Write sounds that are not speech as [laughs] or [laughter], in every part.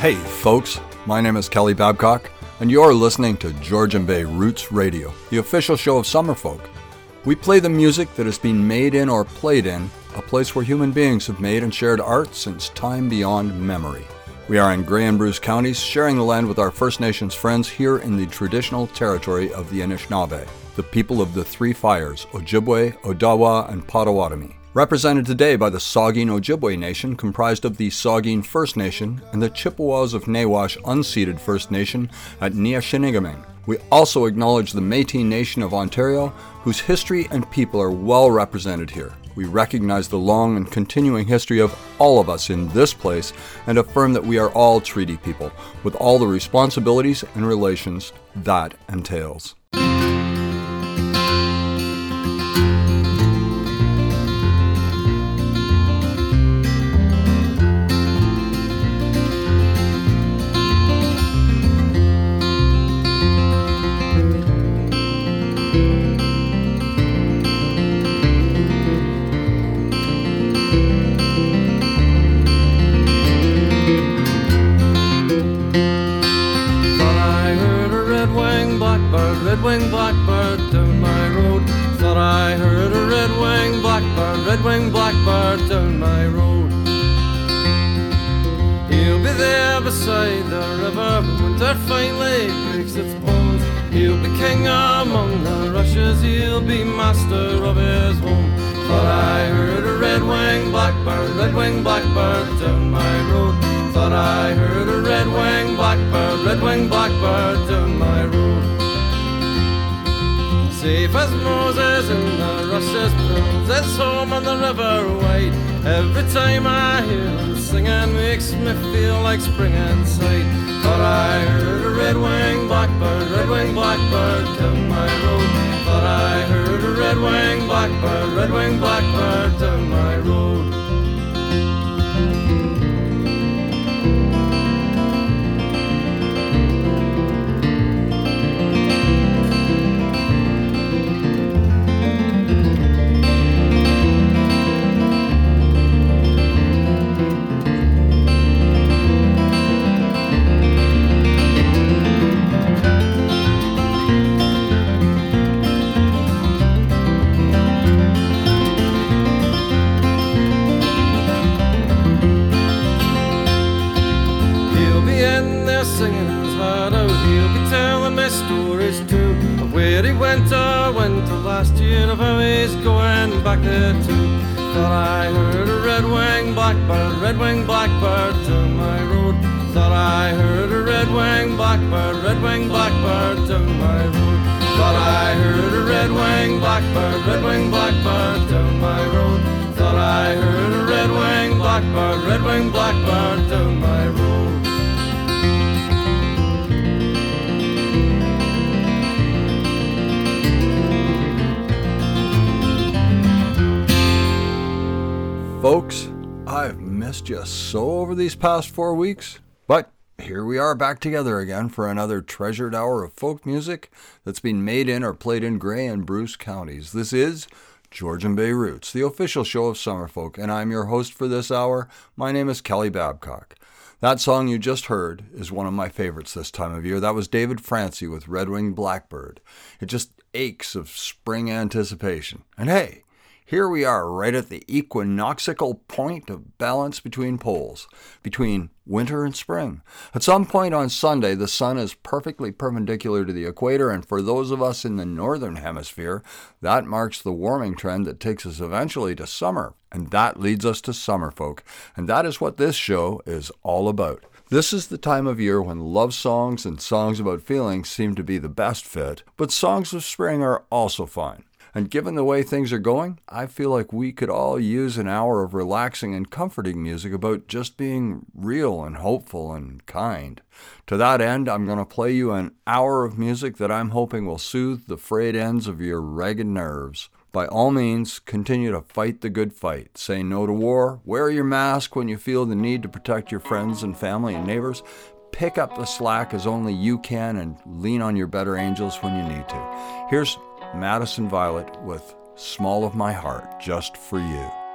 Hey, folks, my name is Kelly Babcock, and you're listening to Georgian Bay Roots Radio, the official show of Summerfolk. We play the music that has been made in or played in a place where human beings have made and shared art since time beyond memory. We are in Grey and Bruce counties, sharing the land with our First Nations friends here in the traditional territory of the Anishinaabe, the people of the Three Fires, Ojibwe, Odawa, and Potawatomi represented today by the Saugeen Ojibwe Nation, comprised of the Saugeen First Nation and the Chippewas of Nawash unceded First Nation at Neyaashiinigmiing. We also acknowledge the Métis Nation of Ontario, whose history and people are well represented here. We recognize the long and continuing history of all of us in this place and affirm that we are all treaty people, with all the responsibilities and relations that entails. Red-winged down my road. Safe as Moses in the rushes builds his home on the river wide. Every time I hear him singing makes me feel like spring inside. But I heard a red-winged blackbird, red-winged blackbird down my road. Thought I heard a red-winged blackbird, red-winged blackbird down my road. Winter, uh, winter last year of he's going back there too. Thought I heard a red-winged blackbird, red-winged blackbird down my road. Thought I heard a red-winged blackbird, red-winged blackbird down my road. Thought I heard a red-winged blackbird, red-winged blackbird down my road. Thought I heard a red-winged blackbird, red-winged blackbird down my road. Missed you so over these past four weeks, but here we are back together again for another treasured hour of folk music that's been made in or played in Grey and Bruce counties. This is Georgian Bay Roots, the official show of Summerfolk, and I'm your host for this hour. My name is Kelly Babcock. That song you just heard is one of my favorites this time of year. That was David Francey with Red Winged Blackbird. It just aches of spring anticipation. And hey, here we are, right at the equinoxial point of balance between poles, between winter and spring. At some point on Sunday, the sun is perfectly perpendicular to the equator, and for those of us in the northern hemisphere, that marks the warming trend that takes us eventually to summer. And that leads us to summer folk. And that is what this show is all about. This is the time of year when love songs and songs about feelings seem to be the best fit, but songs of spring are also fine. And given the way things are going, I feel like we could all use an hour of relaxing and comforting music about just being real and hopeful and kind. To that end, I'm going to play you an hour of music that I'm hoping will soothe the frayed ends of your ragged nerves. By all means, continue to fight the good fight. Say no to war. Wear your mask when you feel the need to protect your friends and family and neighbors. Pick up the slack as only you can and lean on your better angels when you need to. Here's Madison Violet with Small of My Heart, just for you.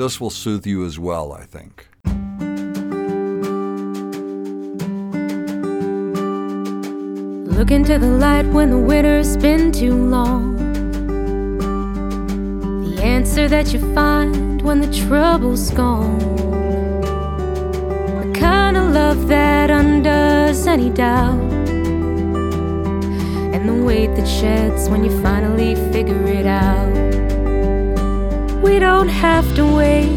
This will soothe you as well, I think. Look into the light when the winter's been too long. The answer that you find when the trouble's gone. The kind of love that undoes any doubt. And the weight that sheds when you finally figure it out. We don't have to wait.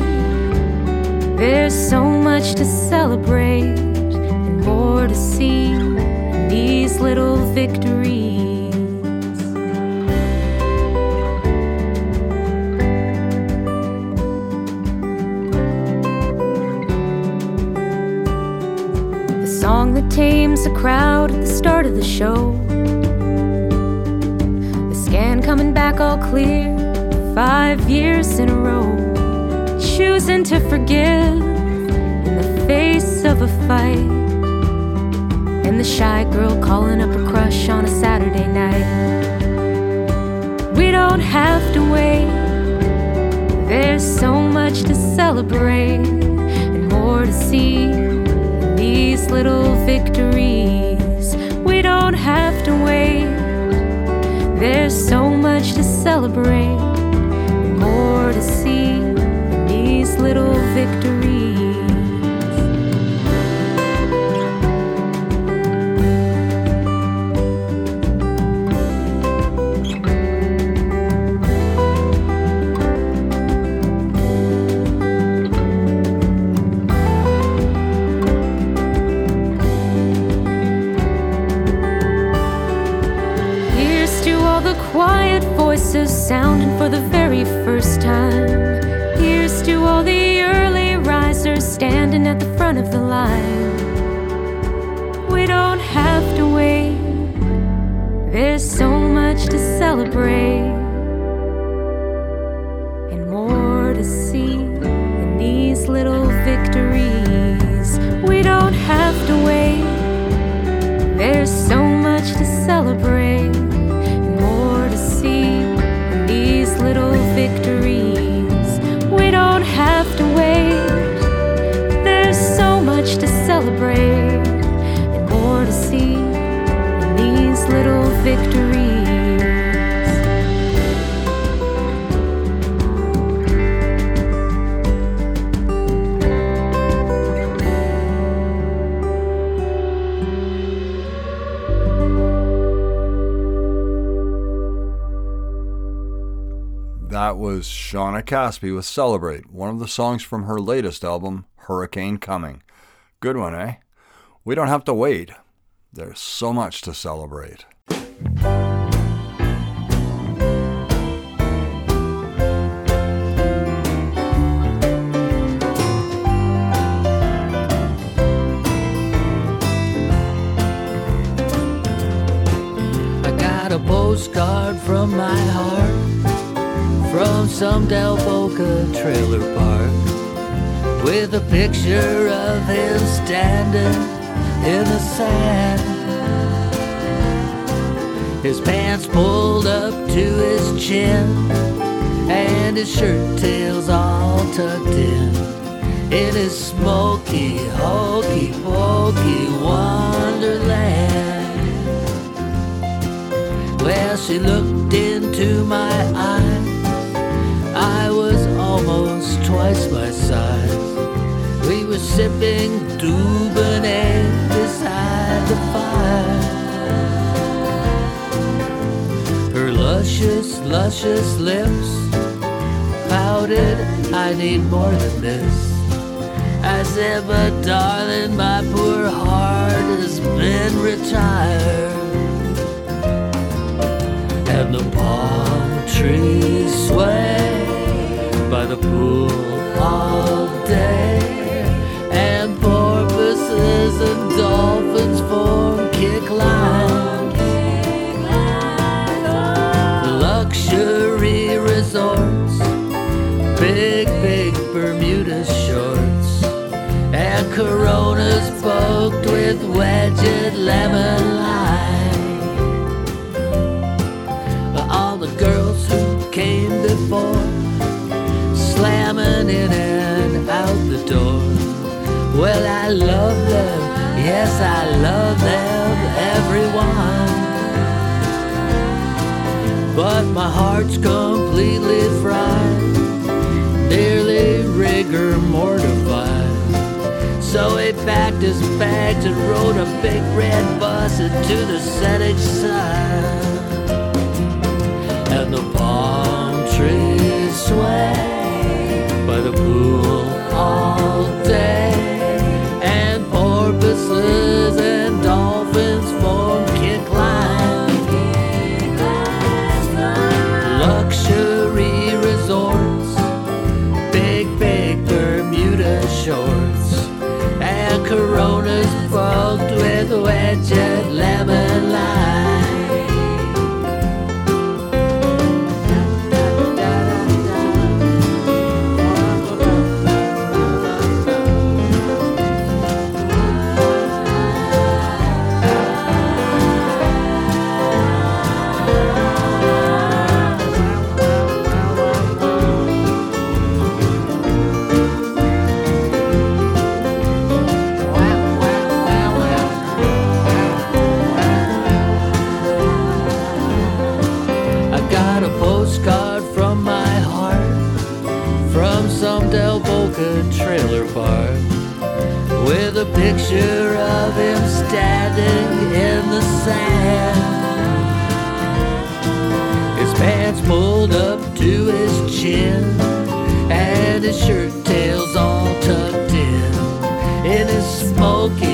There's so much to celebrate and more to see in these little victories. The song that tames the crowd at the start of the show. The scan coming back all clear, five years in a row. Choosing to forgive in the face of a fight. And the shy girl calling up her crush on a Saturday night. We don't have to wait. There's so much to celebrate and more to see in these little victories. We don't have to wait. There's so much to celebrate little victories. Here's to all the quiet voices sounding for the very first time. All the early risers standing at the front of the line. We don't have to wait, there's so much to celebrate. Caspi with Celebrate, one of the songs from her latest album, Hurricane Coming. Good one, eh? We don't have to wait. There's so much to celebrate. I got a postcard from my heart from some Del Boca trailer park with a picture of him standing in the sand. His pants pulled up to his chin and his shirt tails all tucked in. In his smoky, hokey pokey wonderland. Well, she looked into my eyes. Luscious, lips pouted, I need more than this. I said, but darling, my poor heart has been retired and the palm trees sway by the pool all day, and porpoises and dolphins form kick lines. Coronas poked with wedged lemon lime all the girls who came before, slamming in and out the door. Well, I love them, yes, I love them, everyone. But my heart's completely fried, nearly rigor mortified. So he packed his bags and rode a big red bus into the Saanich side and the palm trees sway by the pool all Coronas poked with wedged lemon picture of him standing in the sand. His pants pulled up to his chin and his shirt tails all tucked in. In his smoky,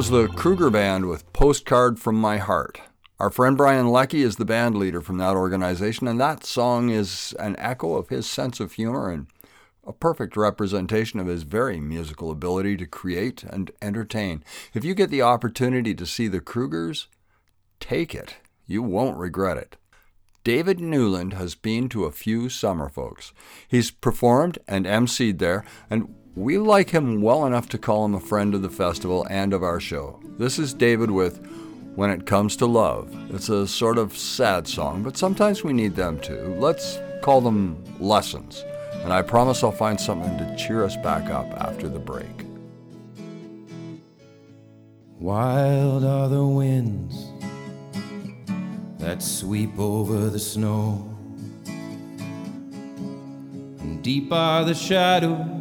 was the Kruger Band with Postcard from My Heart. Our friend Brian Leckie is the band leader from that organization, and that song is an echo of his sense of humor and a perfect representation of his very musical ability to create and entertain. If you get the opportunity to see the Krugers, take it. You won't regret it. David Newland has been to a few summer folks. He's performed and emceed there, and we like him well enough to call him a friend of the festival and of our show. This is David with When It Comes to Love. It's a sort of sad song, but sometimes we need them too. Let's call them lessons and I promise I'll find something to cheer us back up after the break. Wild are the winds that sweep over the snow, and deep are the shadows,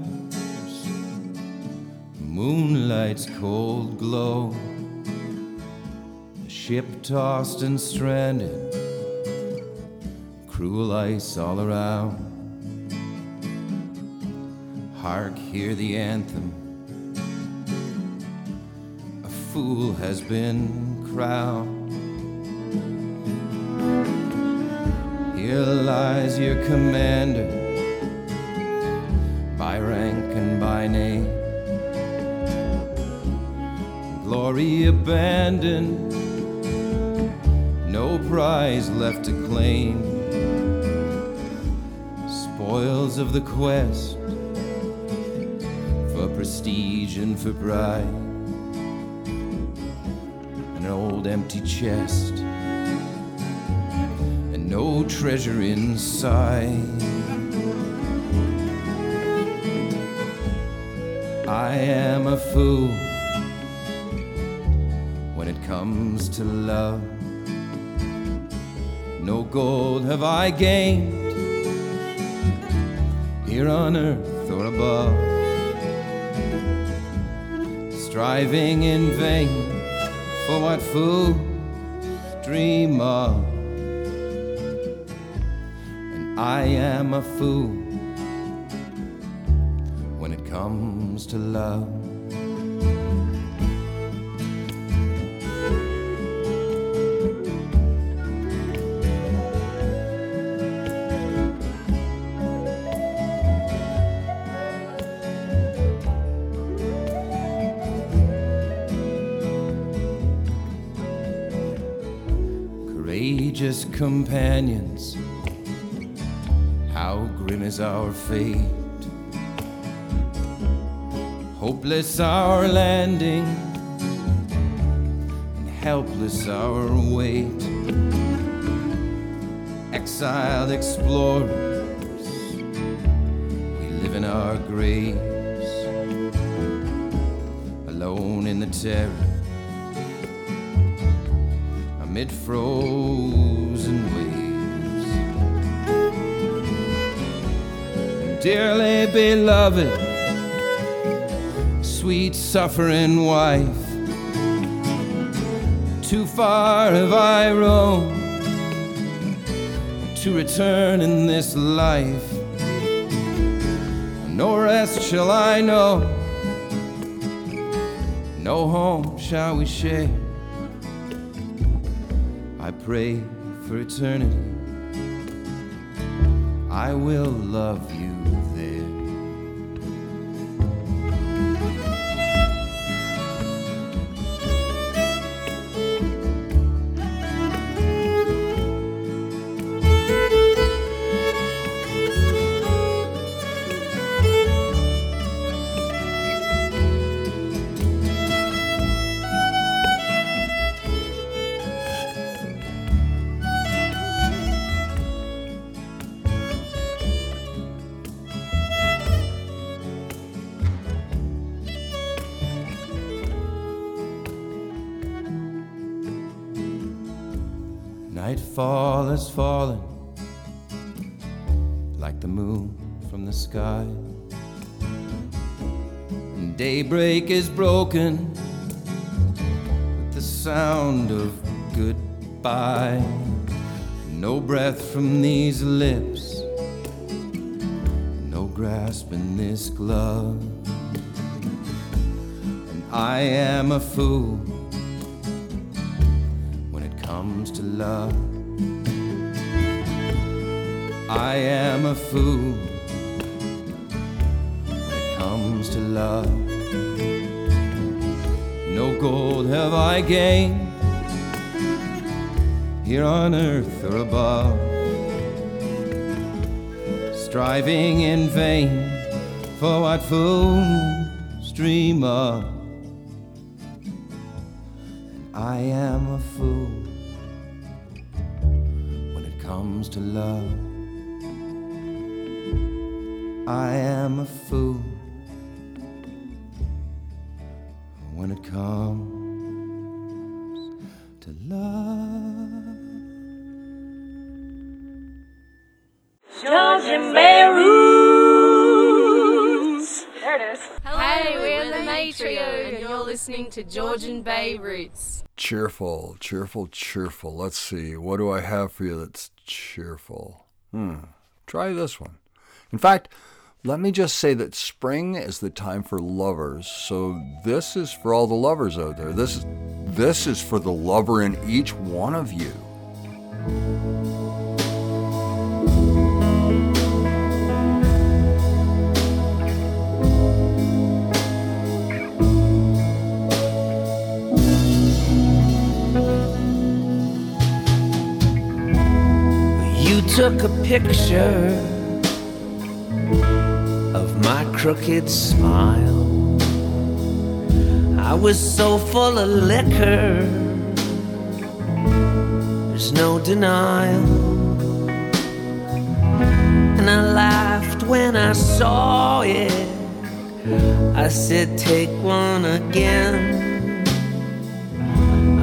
moonlight's cold glow. The ship tossed and stranded, cruel ice all around Hark, hear the anthem. A fool has been crowned. Here lies your commander, by rank and by name. Glory abandoned, no prize left to claim. Spoils of the quest for prestige and for pride. An old empty chest and no treasure inside. I am a fool comes to love. No gold have I gained here on earth or above striving in vain for what fools dream of. And I am a fool when it comes to love. Companions. How grim is our fate! Hopeless our landing, and helpless our wait. Exiled explorers, we live in our graves, alone in the terror amid frozen Dearly beloved, sweet suffering wife, too far have I roamed to return in this life. No rest shall I know, no home shall we share I pray for eternity. I will love you Nightfall has fallen like the moon from the sky. And daybreak is broken with the sound of goodbye. No breath from these lips, no grasp in this glove. And I am a fool when it comes to love. I am a fool when it comes to love. No gold have I gained here on earth or above, striving in vain for what fools dream of. I am a fool when it comes to love. I am a fool when it comes to love. Georgian Bay Roots. There it is. Hey, we're the May Trio, and you're listening to Georgian Bay Roots. Cheerful, cheerful, cheerful. Let's see. What do I have for you that's cheerful? Hmm. Try this one. In fact, let me just say that spring is the time for lovers. So this is for all the lovers out there. This is this is for the lover in each one of you. You took a picture of my crooked smile. I was so full of liquor, there's no denial. And I laughed when I saw it. I said, Take one again.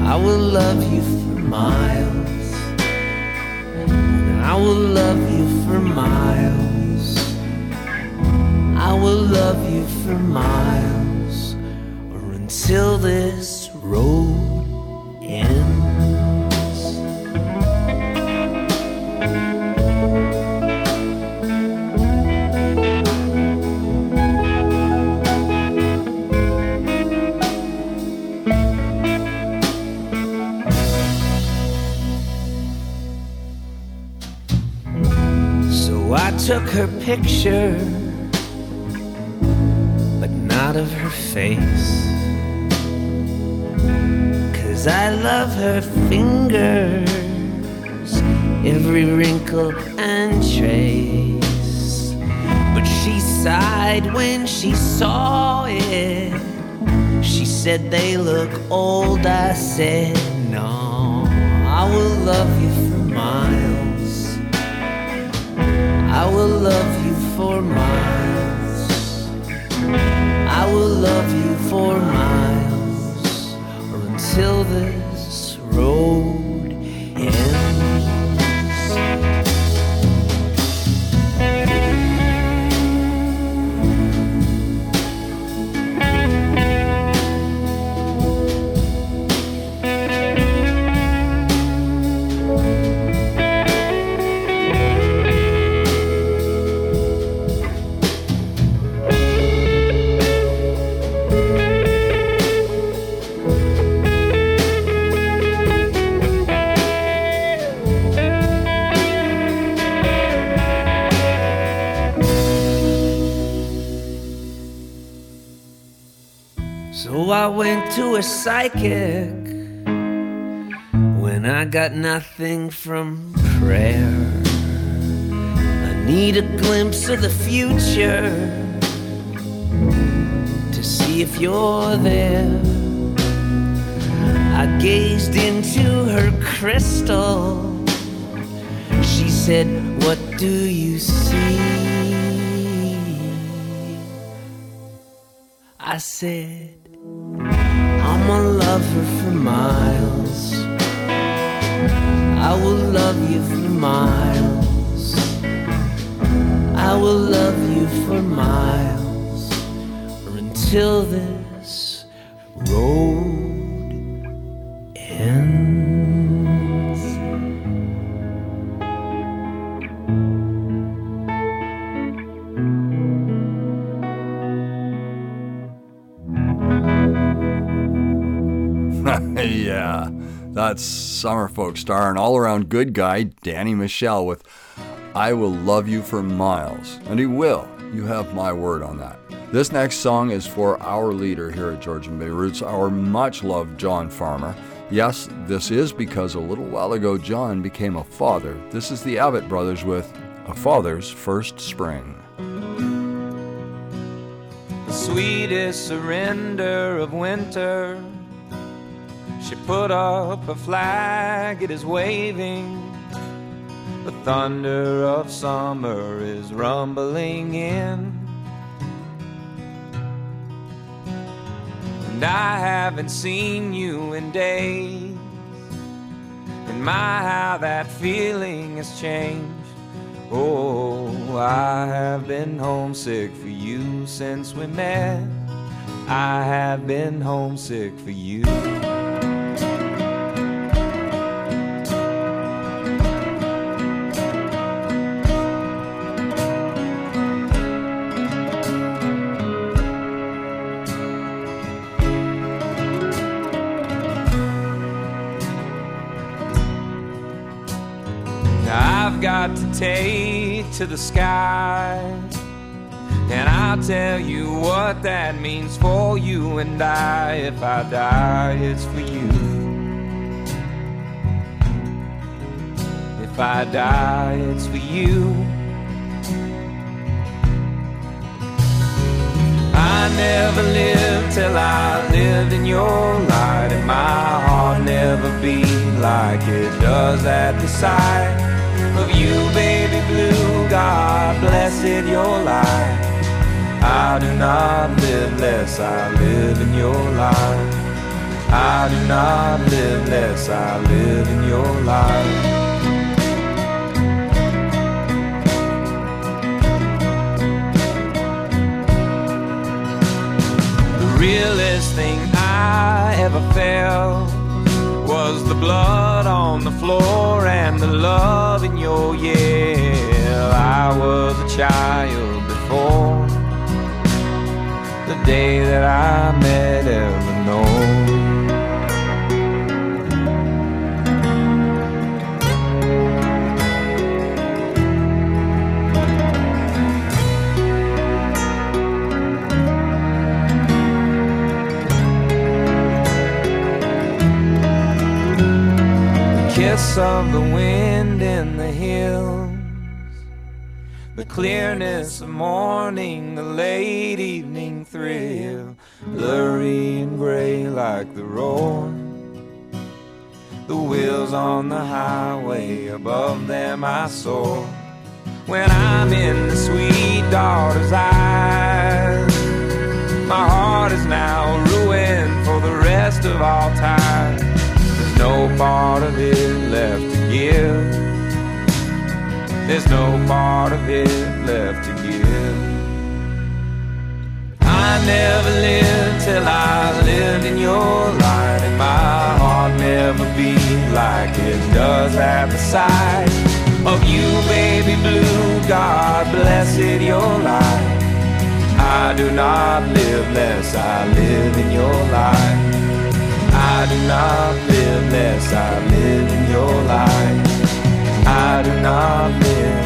I will love you for miles. I will love you for miles. I will love you for miles, or until this road ends. So I took her picture, not of her face. Cause I love her fingers, every wrinkle and trace. But she sighed when she saw it. She said they look old. I said, No, I will love you for miles. I will love you for miles. Will love you for miles, or until this road ends. So I went to a psychic when I got nothing from prayer. I need a glimpse of the future to see if you're there. I gazed into her crystal. She said, What do you see? I said, Lover for miles. I will love you for miles. I will love you for miles. Or until this road that's Summer Folk star and all around good guy Danny Michel with I Will Love You for Miles. And he will. You have my word on that. This next song is for our leader here at Georgian Bay Roots, our much loved John Farmer. Yes, this is because a little while ago John became a father. This is the Abbott brothers with A Father's First Spring. The sweetest surrender of winter. She put up a flag, it is waving. The thunder of summer is rumbling in. And I haven't seen you in days. And my, how that feeling has changed. Oh, I have been homesick for you since we met. I have been homesick for you. Got to take to the sky. And I'll tell you what that means for you and I. If I die, it's for you. If I die, it's for you. I never lived till I lived in your light, and my heart never beat like it does at the sight of you, baby blue. God blessed your life. I do not live less, I live in your life. I do not live less, I live in your life. The realest thing I ever felt was the blood on the floor and the love in your yell. I was a child before the day that I met Eleanor. Kiss of the wind in the hills, the clearness of morning, the late evening thrill, blurry and gray like the roar. The wheels on the highway, above them I soar. When I'm in the sweet daughter's eyes, my heart is now ruined for the rest of all time no part of it left to give. There's no part of it left to give. I never lived till I lived in your light, and my heart never beat like it does at the sight of you, baby blue. God blessed your life. I do not live less, I live in your life. I do not live less, I live in your life. I do not live.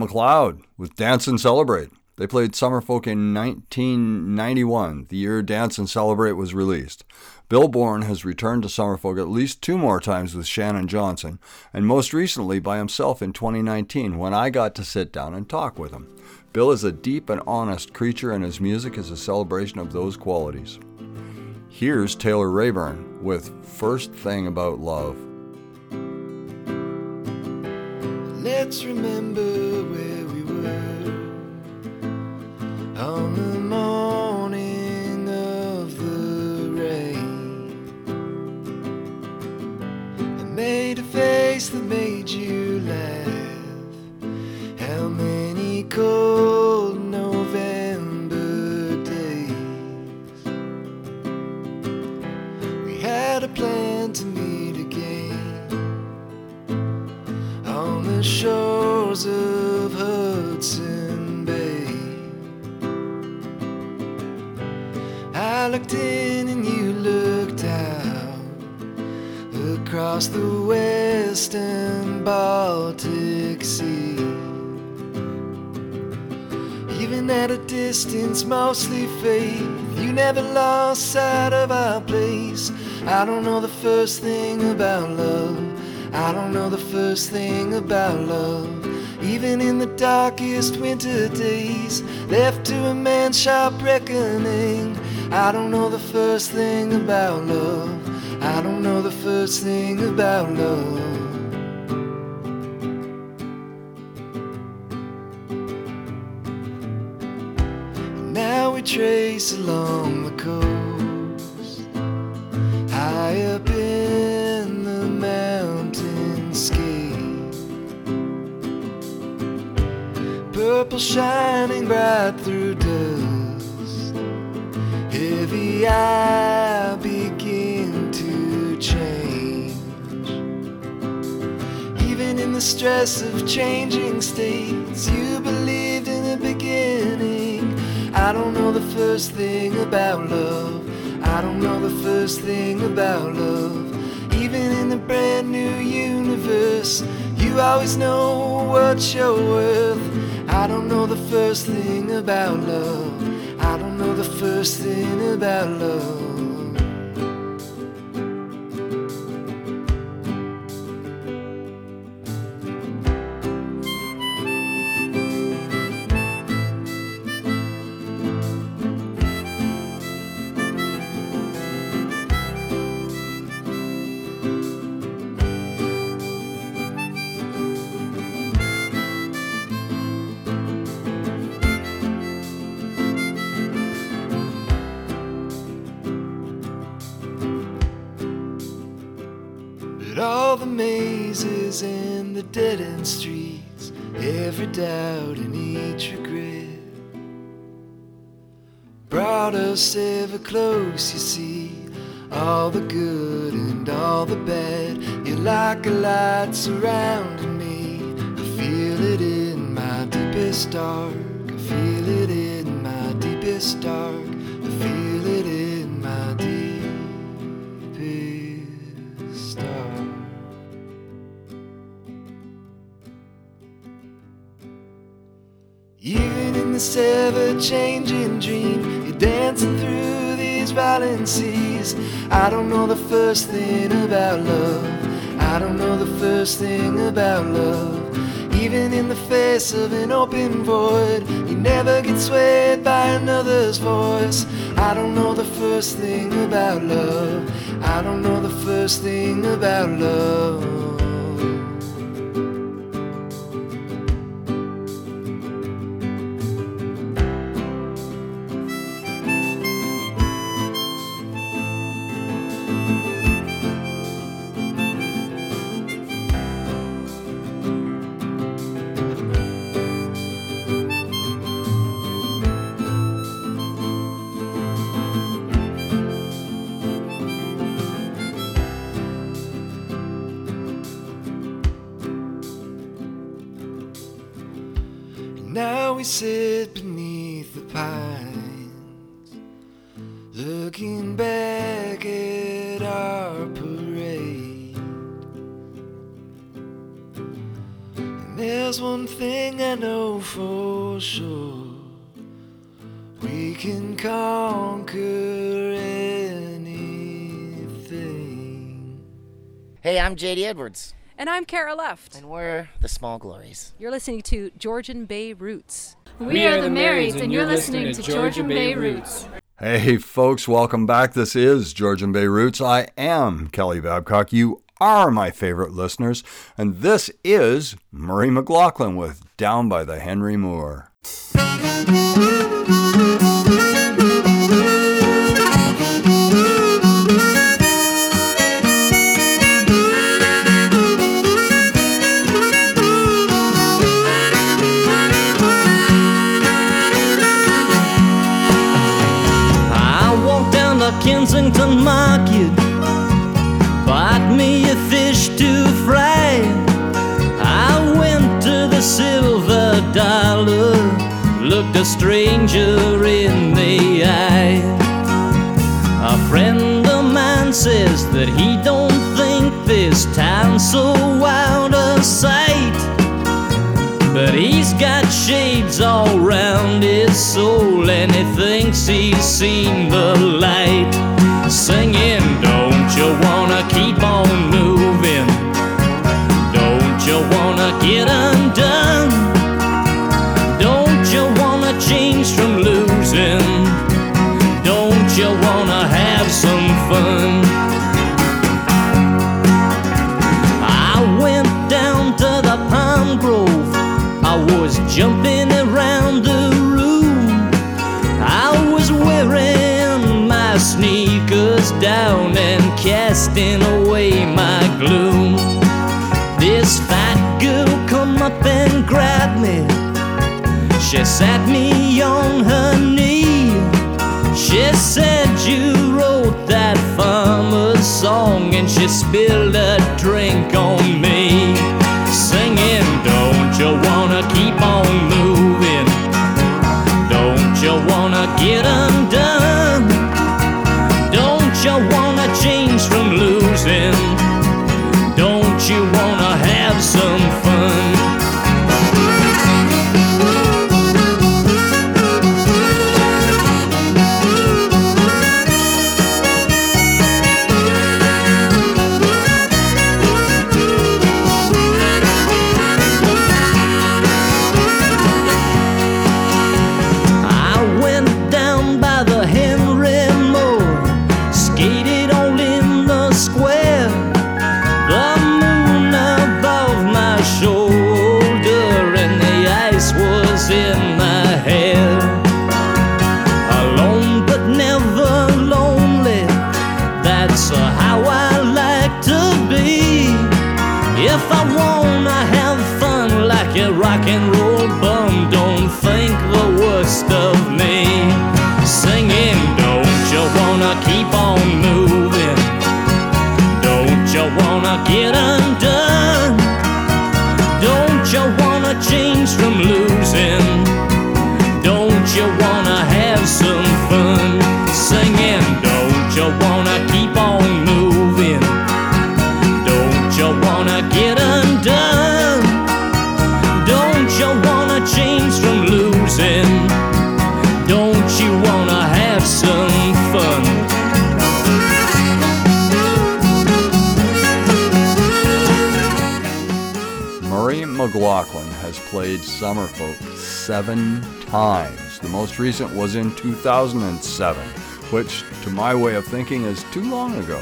was McLeod with Dance and Celebrate. They played Summerfolk in 1991, the year Dance and Celebrate was released. Bill Bourne has returned to Summerfolk at least two more times with Shannon Johnson, and most recently by himself in 2019 when I got to sit down and talk with him. Bill is a deep and honest creature, and his music is a celebration of those qualities. Here's Taylor Rayburn with First Thing About Love. Let's remember where first thing about love. I don't know the first thing about love. Even in the darkest winter days, left to a man's sharp reckoning. I don't know the first thing about love. I don't know the first thing about love. I don't know the first thing about love. Even in the brand new universe, you always know what you're worth. I don't know the first thing about love. I don't know the first thing about love. Close, you see, all the good and all the bad. You're like a light surrounding me. I feel it in my deepest dark. I feel it in my deepest dark. I feel it in my deepest dark. Even in this ever changing dream, dancing through these violent seas. I don't know the first thing about love. I don't know the first thing about love. Even in the face of an open void, you never get swayed by another's voice. I don't know the first thing about love. I don't know the first thing about love. Hey, I'm JD Edwards, And I'm Cara Luft. and we're the Small Glories. You're listening to Georgian Bay Roots. We are the Marrieds, and you're listening to Georgian Bay Roots. Hey, folks, welcome back. This is Georgian Bay Roots. I am Kelly Babcock. You are my favorite listeners, and this is Murray McLauchlan with Down by the Henry Moore. A stranger in the eye. A friend of mine says that he don't think this town's so out of sight. But he's got shades all round his soul, and he thinks he's seen the light. Singing, jumping around the room. I was wearing my sneakers down and casting away my gloom. This fat girl come up and grabbed me. She sat me on her knee. She said you wrote that farmer's song and she spilled a drink on me. Played Summerfolk seven times. The most recent was in 2007, which, to my way of thinking, is too long ago.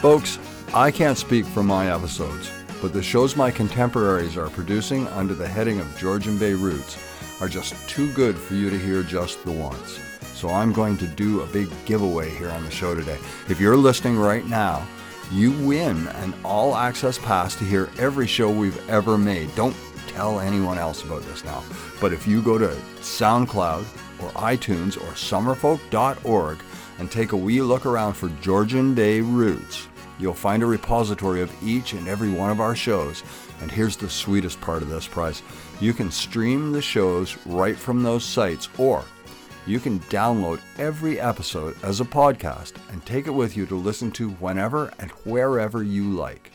Folks, I can't speak for my episodes, but the shows my contemporaries are producing under the heading of Georgian Bay Roots are just too good for you to hear just the once. So I'm going to do a big giveaway here on the show today. If you're listening right now, you win an all access pass to hear every show we've ever made. Don't tell anyone else about this now. But if you go to SoundCloud or iTunes or summerfolk.org and take a wee look around for Georgian Bay Roots, you'll find a repository of each and every one of our shows. And here's the sweetest part of this prize you can stream the shows right from those sites or you can download every episode as a podcast and take it with you to listen to whenever and wherever you like.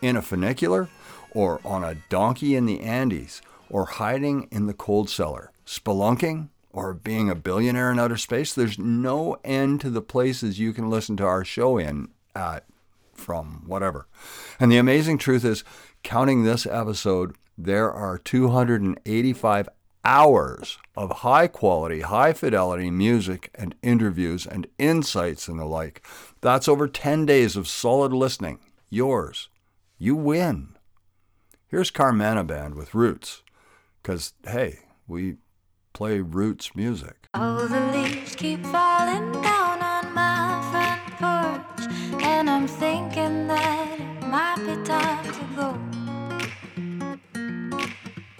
In a funicular, or on a donkey in the Andes, or hiding in the cold cellar, spelunking, or being a billionaire in outer space, there's no end to the places you can listen to our show in at from whatever. And the amazing truth is, counting this episode, there are 285 hours of high quality, high fidelity music and interviews and insights and the like. That's over 10 days of solid listening. Yours. You win. Here's Carmanah Band with Roots. Because, hey, we play roots music. Oh, the leaves keep falling down on my front porch, and I'm thinking that it might be time to go.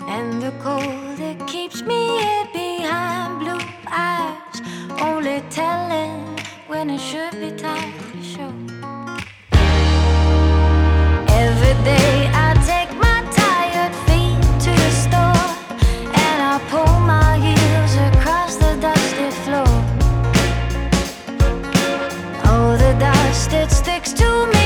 And the cold it keeps me here behind blue eyes, only telling when it should be time to show. Every day sticks to me.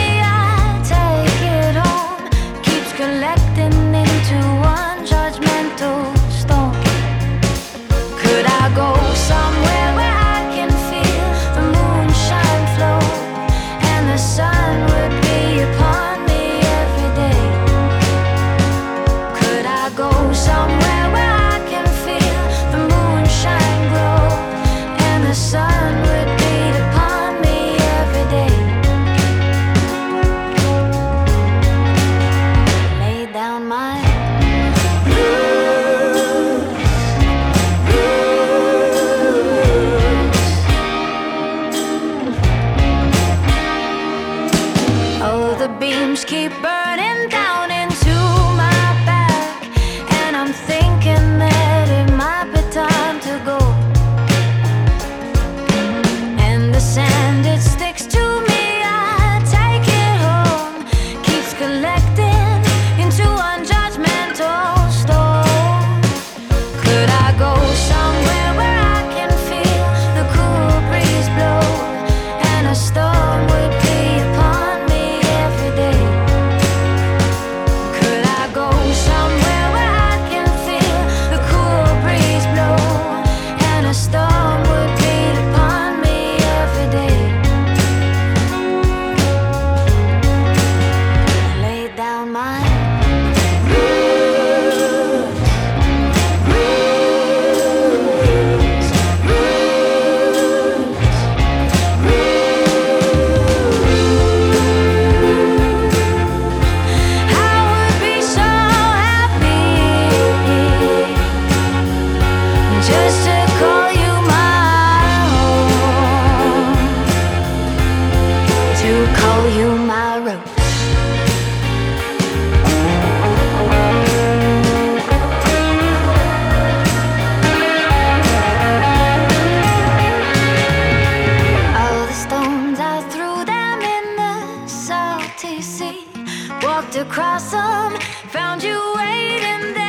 walked across them, found you waiting there.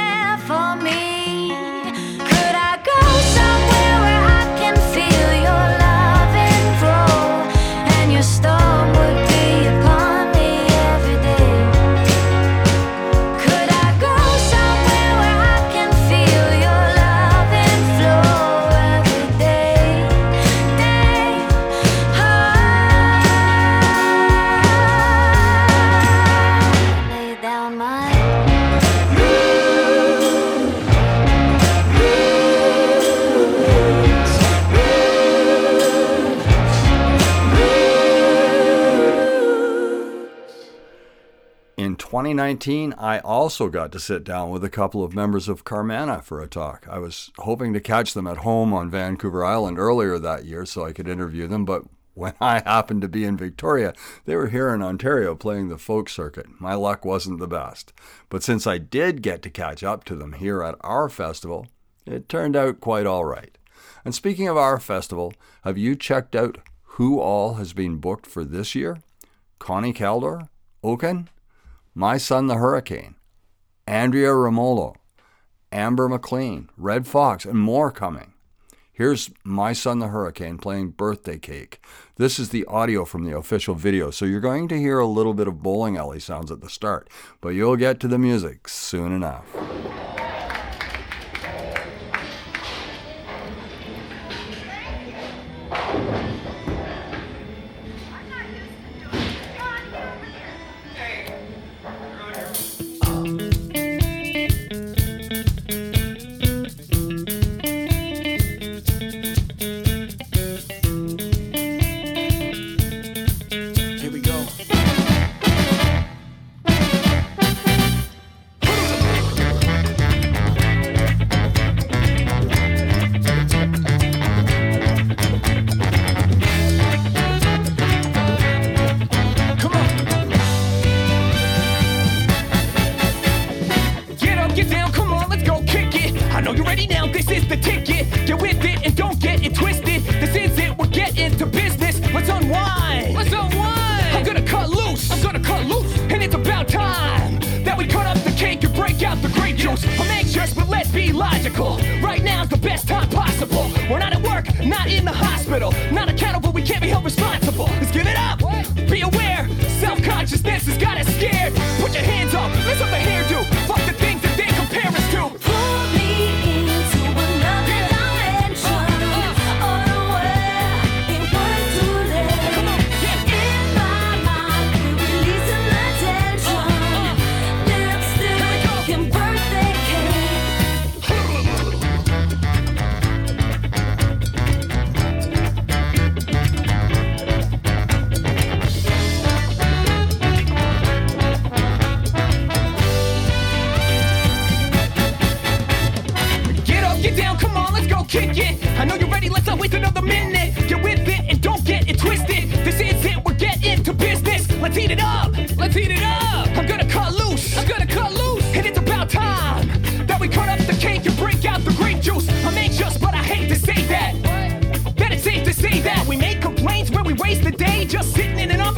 2019, I also got to sit down with a couple of members of Carmanah for a talk. I was hoping to catch them at home on Vancouver Island earlier that year so I could interview them, but when [laughs] I happened to be in Victoria, they were here in Ontario playing the folk circuit. My luck wasn't the best. But since I did get to catch up to them here at our festival, it turned out quite all right. And speaking of our festival, have you checked out who all has been booked for this year? Connie Kaldor, Oaken, My Son the Hurricane, Andrea Ramolo, Amber McLean, Red Fox, and more coming. Here's My Son the Hurricane playing Birthday Cake. This is the audio from the official video, so you're going to hear a little bit of bowling alley sounds at the start, but you'll get to the music soon enough.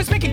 Office making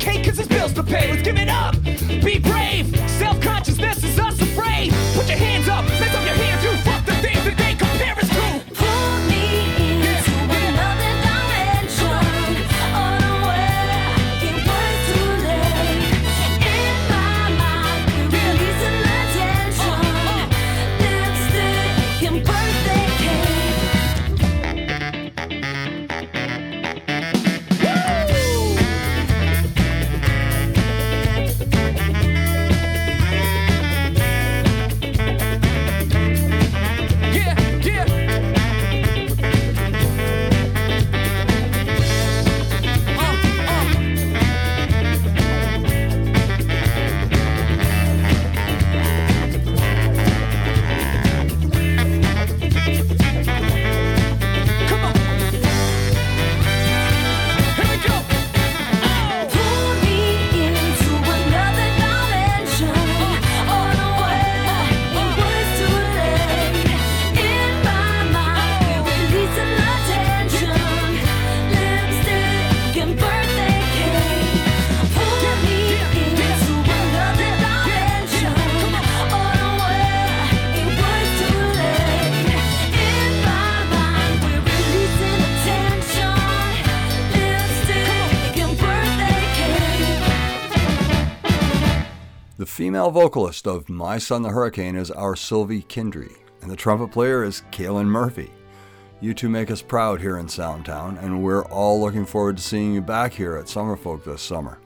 female vocalist of My Son the Hurricane is our Sylvie Kindry, and the trumpet player is Kaylin Murphy. You two make us proud here in Soundtown, and we're all looking forward to seeing you back here at Summerfolk this summer.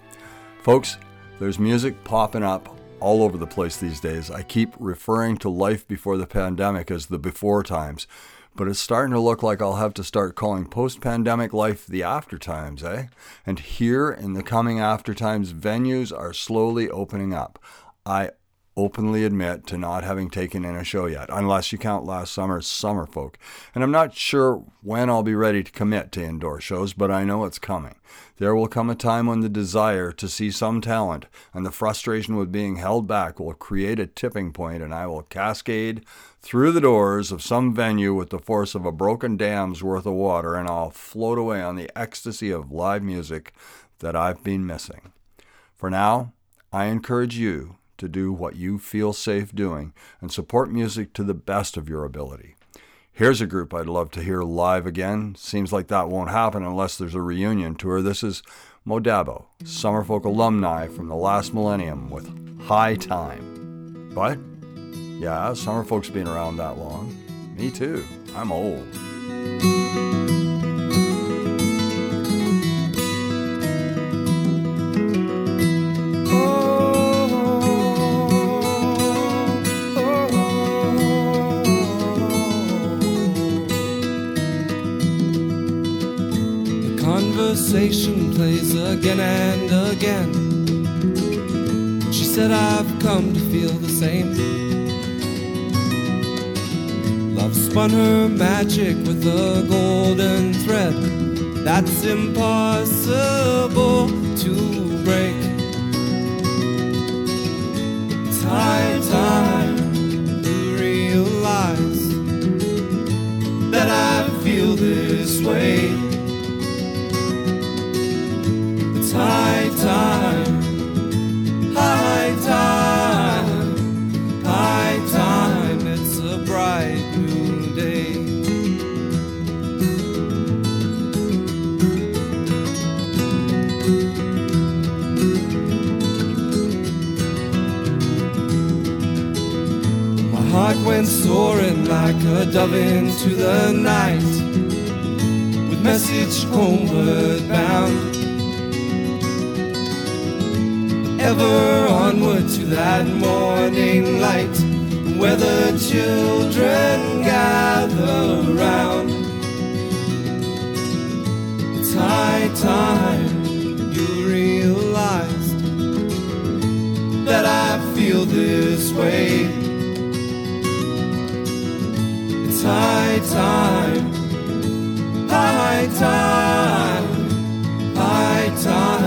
Folks, there's music popping up all over the place these days. I keep referring to life before the pandemic as the before times, but it's starting to look like I'll have to start calling post pandemic life the after times, eh? And here in the coming after times, venues are slowly opening up. I openly admit to not having taken in a show yet, unless you count last summer's Summer Folk. And I'm not sure when I'll be ready to commit to indoor shows, but I know it's coming. There will come a time when the desire to see some talent and the frustration with being held back will create a tipping point, and I will cascade through the doors of some venue with the force of a broken dam's worth of water, and I'll float away on the ecstasy of live music that I've been missing. For now, I encourage you to do what you feel safe doing and support music to the best of your ability. Here's a group I'd love to hear live again. Seems like that won't happen unless there's a reunion tour. This is Modabo, Summerfolk alumni from the last millennium with High Time. But, yeah, Summerfolk's been around that long. Me too. I'm old. Again and again. She said, I've come to feel the same. Love spun her magic with a golden thread that's impossible to break. It's high time you realize that I feel this way. Soaring like a dove into the night, with message homeward bound ever onward to that morning light where the children gather round. It's high time you realized that I feel this way. High time, high time, high time.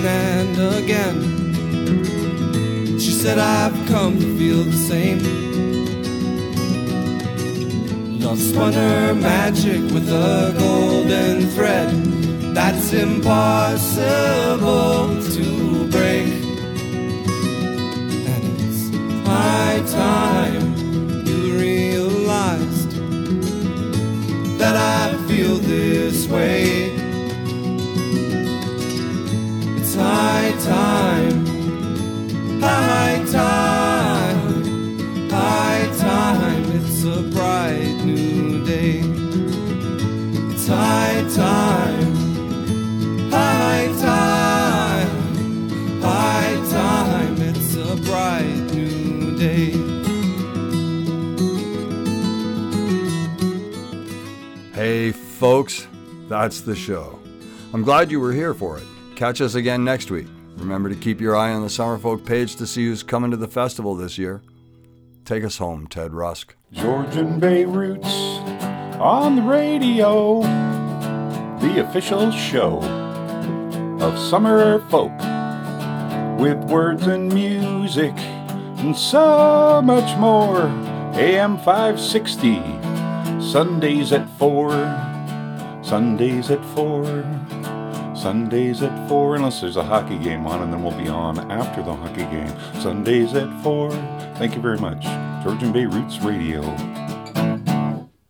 Again and again. She said, I've come to feel the same. Love spun her magic with a golden thread that's impossible to break. And it's high time you realized that I feel this way. Time, high time, high time. It's a bright new day. It's high time, high time, high time. It's a bright new day. Hey, folks, that's the show. I'm glad you were here for it. Catch us again next week. Remember to keep your eye on the Summerfolk page to see who's coming to the festival this year. Take us home, Ted Rusk. Georgian Bay Roots on the radio, the official show of Summer Folk with words and music and so much more. AM 560, Sundays at 4. Sundays at 4. Sundays at 4, unless there's a hockey game on, and then we'll be on after the hockey game. Sundays at 4. Thank you very much. Georgian Bay Roots Radio.